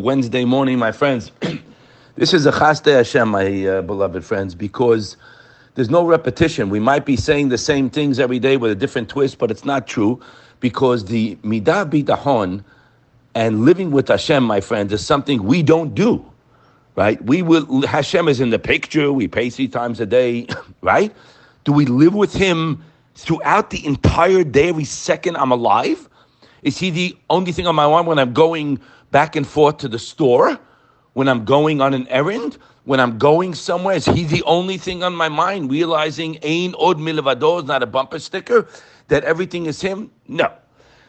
Wednesday morning, my friends. this is a Chaste Hashem, my uh, beloved friends, because there's no repetition. We might be saying the same things every day with a different twist, but it's not true, because the Midah Bitachon and living with Hashem, my friends, is something we don't do, right? We will, Hashem is in the picture, we pray three times a day, right? Do we live with Him throughout the entire day, every second I'm alive? Is he the only thing on my mind when I'm going back and forth to the store? When I'm going on an errand? When I'm going somewhere? Is he the only thing on my mind? Realizing Ain Od Milvado is not a bumper sticker, that everything is him? No.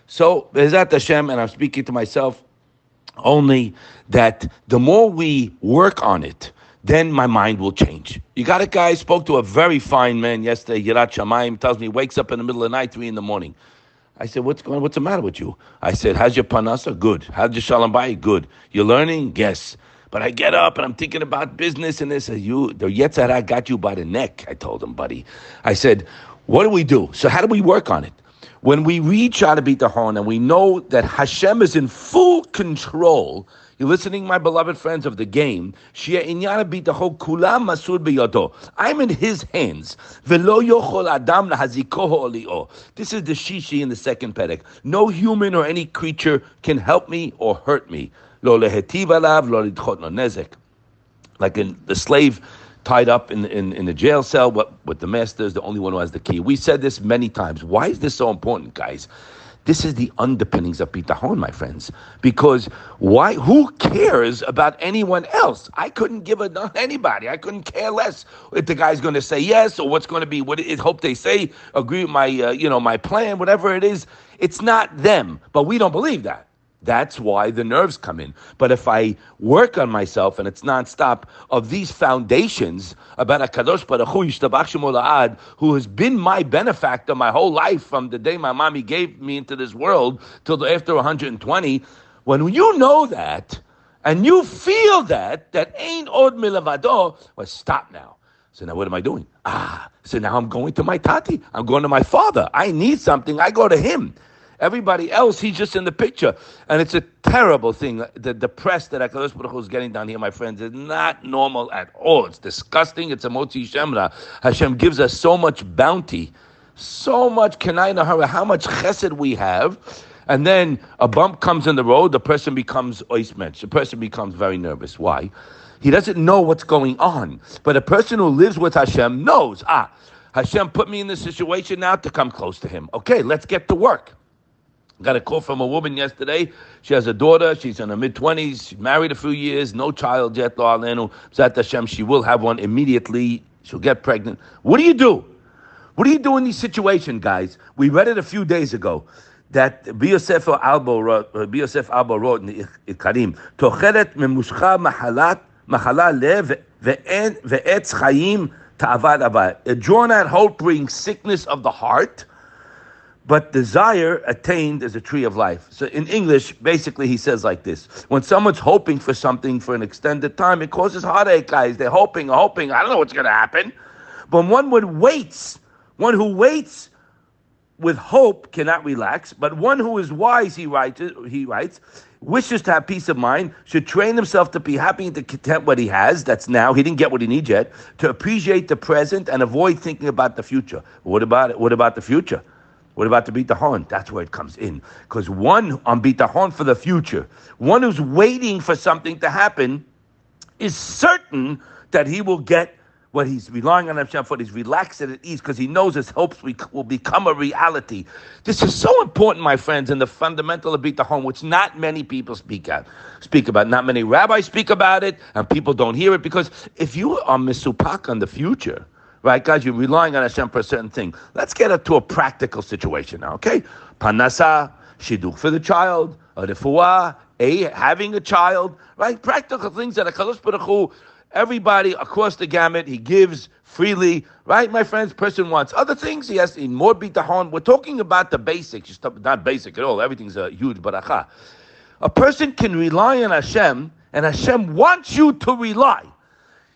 So, is Bezat Hashem, and I'm speaking to myself only that the more we work on it, then my mind will change. You got it, guys? Spoke to a very fine man yesterday, Yirat Shamayim, tells me he wakes up in the middle of the night, three in the morning. I said, what's going? What's the matter with you? I said, how's your panasa? Good. How's your shalom bayit? Good. You're learning? Yes. But I get up and I'm thinking about business and this. You, the Yetzer Hara got you by the neck. I told him, buddy. I said, what do we do? So how do we work on it? When we beat the horn and we know that Hashem is in full control you're listening, my beloved friends of the game. I'm in his hands. This is the shishi in the second perek. No human or any creature can help me or hurt me. Like in the slave tied up in, in, in the jail cell with, with the master is the only one who has the key. We said this many times. Why is this so important, guys? This is the underpinnings of bitachon, my friends. Because why? Who cares about anyone else? I couldn't give a anybody. I couldn't care less if the guy's going to say yes or what's going to be. What it hope they say. Agree with my uh, you know my plan, whatever it is. It's not them, but we don't believe that. That's why the nerves come in. But if I work on myself and it's nonstop of these foundations about a Kadosh Baruch Hu, who has been my benefactor my whole life from the day my mommy gave me into this world till after 120, when you know that and you feel that, that ain't od milavado, well, stop now. So now what am I doing? Ah, so now I'm going to my tati. I'm going to my father. I need something. I go to him. Everybody else, he's just in the picture. And it's a terrible thing. The, the press that HaKadosh Baruch is getting down here, my friends, is not normal at all. It's disgusting. It's a motzi shemra. Hashem gives us so much bounty, so much kenai how much chesed we have. And then a bump comes in the road, the person becomes oismensch. The person becomes very nervous. Why? He doesn't know what's going on. But a person who lives with Hashem knows, ah, Hashem put me in this situation now to come close to Him. Okay, let's get to work. Got a call from a woman yesterday. She has a daughter. She's in her mid twenties. She's married a few years. No child yet. Zat Hashem. She will have one immediately. She'll get pregnant. What do you do? What do you do in these situations, guys? We read it a few days ago that Biosef Albo wrote. Uh, Albo wrote in Ikarim. Tocheret memushcha mahalat mahala lev ve'etz chayim ta'avad avad. A drawn out hope brings sickness of the heart but desire attained is a tree of life. So in English, basically, he says like this: When someone's hoping for something for an extended time, it causes heartache, guys. They're hoping, hoping. I don't know what's going to happen, but one would waits. One who waits with hope cannot relax, but one who is wise, he writes, he writes, wishes to have peace of mind, should train himself to be happy and to content what he has. That's now. He didn't get what he needs yet. To appreciate the present and avoid thinking about the future. What about it? What about the future? What about beat the bitachon? That's where it comes in. Because one on bitachon for the future, one who's waiting for something to happen, is certain that he will get what he's relying on Hashem for. He's relaxed and at ease because he knows his hopes will become a reality. This is so important, my friends, in the fundamental of bitachon, which not many people speak out, speak about. Not many rabbis speak about it, and people don't hear it because if you are misupak on the future, right, guys? You're relying on Hashem for a certain thing. Let's get it to a practical situation now, okay? Panasa, shidduch for the child, a refuah, a having a child, right? Practical things that a Kadosh Baruch everybody across the gamut, he gives freely, right, my friends? Person wants other things, he has in more bitahon. We're talking about the basics, not basic at all. Everything's a huge baracha. A person can rely on Hashem, and Hashem wants you to rely.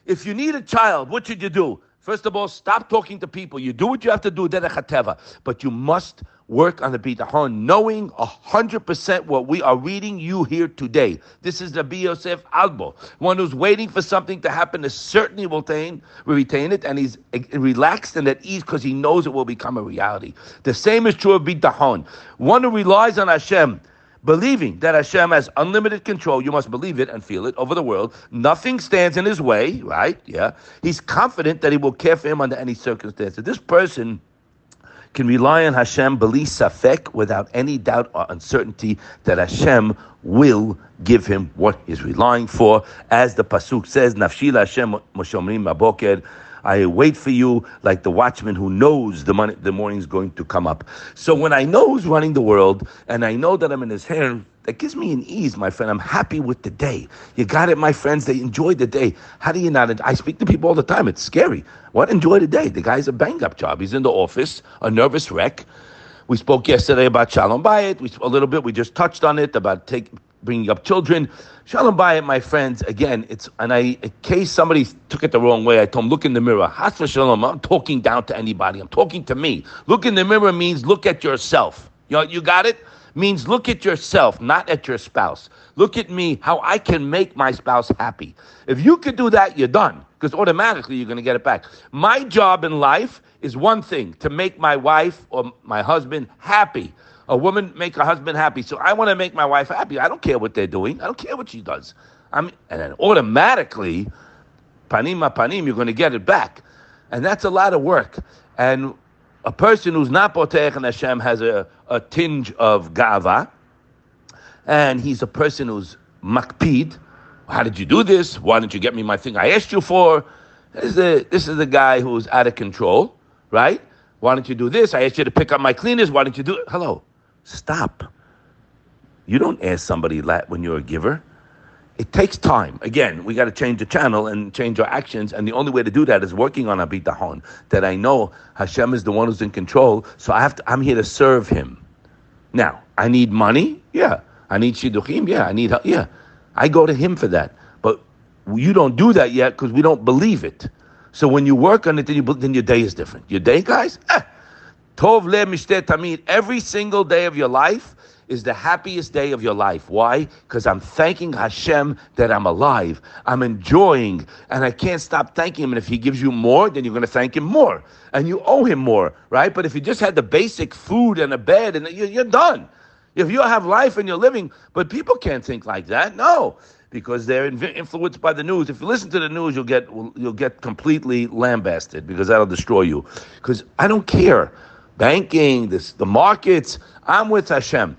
If you need a child, what should you do? First of all, stop talking to people. You do what you have to do, but you must work on the bitachon, knowing 100% what we are reading you here today. This is the Yosef Albo, one who's waiting for something to happen is certainly will retain, retain it, and he's relaxed and at ease because he knows it will become a reality. The same is true of bitachon. One who relies on Hashem, believing that Hashem has unlimited control, you must believe it and feel it over the world. Nothing stands in his way, right? Yeah. He's confident that he will care for him under any circumstances. This person can rely on Hashem, believe safek, without any doubt or uncertainty that Hashem will give him what he's relying for. As the Pasuk says, Nafshil Hashem Moshomrim Maboker. I wait for you like the watchman who knows the, money, the morning's going to come up. So when I know who's running the world and I know that I'm in his hand, that gives me an ease, my friend. I'm happy with the day. You got it, my friends. They enjoy the day. How do you not? I speak to people all the time. It's scary. What? Enjoy the day. The guy's a bang up job. He's in the office, a nervous wreck. We spoke yesterday about Shalom Bayit. We a little bit. We just touched on it about take, bringing up children. Shalom Bayit, my friends. Again, it's and I in case somebody took it the wrong way. I told them look in the mirror. Has Shalom. I'm talking down to anybody. I'm talking to me. Look in the mirror means look at yourself. You know, you got it means look at yourself, not at your spouse. Look at me, how I can make my spouse happy. If you could do that, you're done, because automatically you're going to get it back. My job in life is one thing to make my wife or my husband happy. A woman make her husband happy. So I want to make my wife happy. I don't care what they're doing. I don't care what she does. I'm, and then automatically, panim panim, you're going to get it back. And that's a lot of work. And a person who's not Potech and Hashem has a, a tinge of Gava, and he's a person who's Makpid. How did you do this? Why didn't you get me my thing I asked you for? This is the, this is the guy who's out of control, right? Why don't you do this? I asked you to pick up my cleaners. Why don't you do it? Hello, stop. You don't ask somebody that when you're a giver. It takes time. Again, we got to change the channel and change our actions. And the only way to do that is working on Abitahon. That I know Hashem is the one who's in control. So I have to, I'm here to serve Him. Now, I need money. Yeah. I need shidduchim. Yeah. I need. Yeah. I go to Him for that. But you don't do that yet because we don't believe it. So when you work on it, then, you, then your day is different. Your day, guys. Eh. Tov le tamid. Every single day of your life is the happiest day of your life. Why? Because I'm thanking Hashem that I'm alive. I'm enjoying, and I can't stop thanking Him. And if He gives you more, then you're going to thank Him more, and you owe Him more, right? But if you just had the basic food and a bed, and you're done. If you have life and you're living, but people can't think like that. No, because they're influenced by the news. If you listen to the news, you'll get you'll get completely lambasted because that'll destroy you. Because I don't care, banking, this the markets. I'm with Hashem.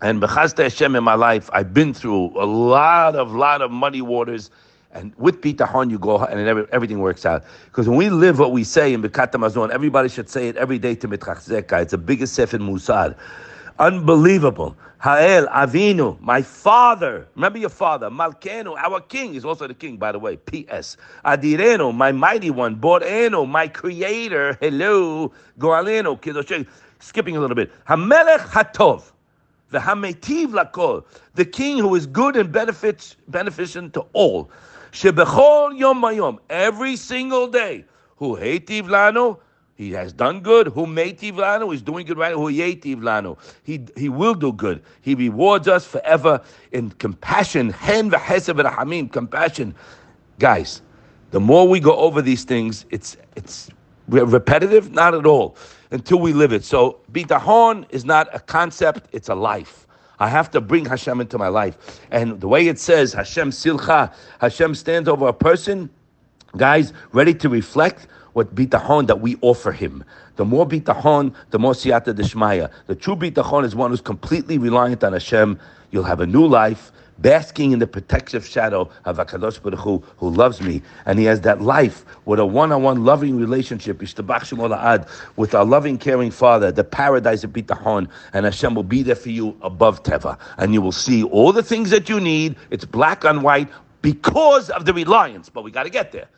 And Bechazta Hashem in my life, I've been through a lot of, lot of muddy waters. And with bitachon, you go and every, everything works out. Because when we live what we say in Birkat Hamazon, everybody should say it every day to Mitrachzeka. It's the biggest Sefer Musar. Unbelievable. Ha'el, Avinu, my father. Remember your father. Malkenu, our king. is also the king, by the way. P.S. Adirenu, my mighty one. Borenu, my creator. Hello. Goalenu, Kidoshe. Skipping a little bit. Hamelech Hatov the Hametiv Lakol, the King who is good and benefits beneficent to all. Shebechol Yom Mayom, every single day. Who Heitiv Lano, he has done good. Who Meitiv Lano, he's doing good right. Who Yeitiv Lano, he he will do good. He rewards us forever in compassion. Hen v'hesed compassion. Guys, the more we go over these things, it's it's repetitive, not at all until we live it. So bitahon is not a concept, it's a life. I have to bring Hashem into my life. And the way it says, Hashem tzilcha, Hashem stands over a person, guys, ready to reflect what bitahon that we offer him. The more bitahon, the more siyata deshmaya. The true bitahon is one who's completely reliant on Hashem. You'll have a new life basking in the protective shadow of Hakadosh Baruch Hu, who loves me, and He has that life with a one-on-one loving relationship, with our loving, caring Father, the paradise of Bitachon, and Hashem will be there for you above Teva, and you will see all the things that you need. It's black on white because of the reliance, but we got to get there.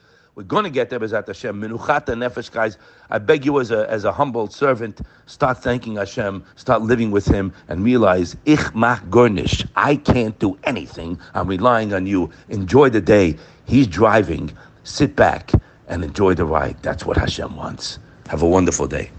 We're going to get there, Bezat Hashem. Menuchat nefesh, guys. I beg you, as a, as a humble servant, start thanking Hashem, start living with Him, and realize, Ich mach gornish. I can't do anything. I'm relying on you. Enjoy the day. He's driving. Sit back and enjoy the ride. That's what Hashem wants. Have a wonderful day.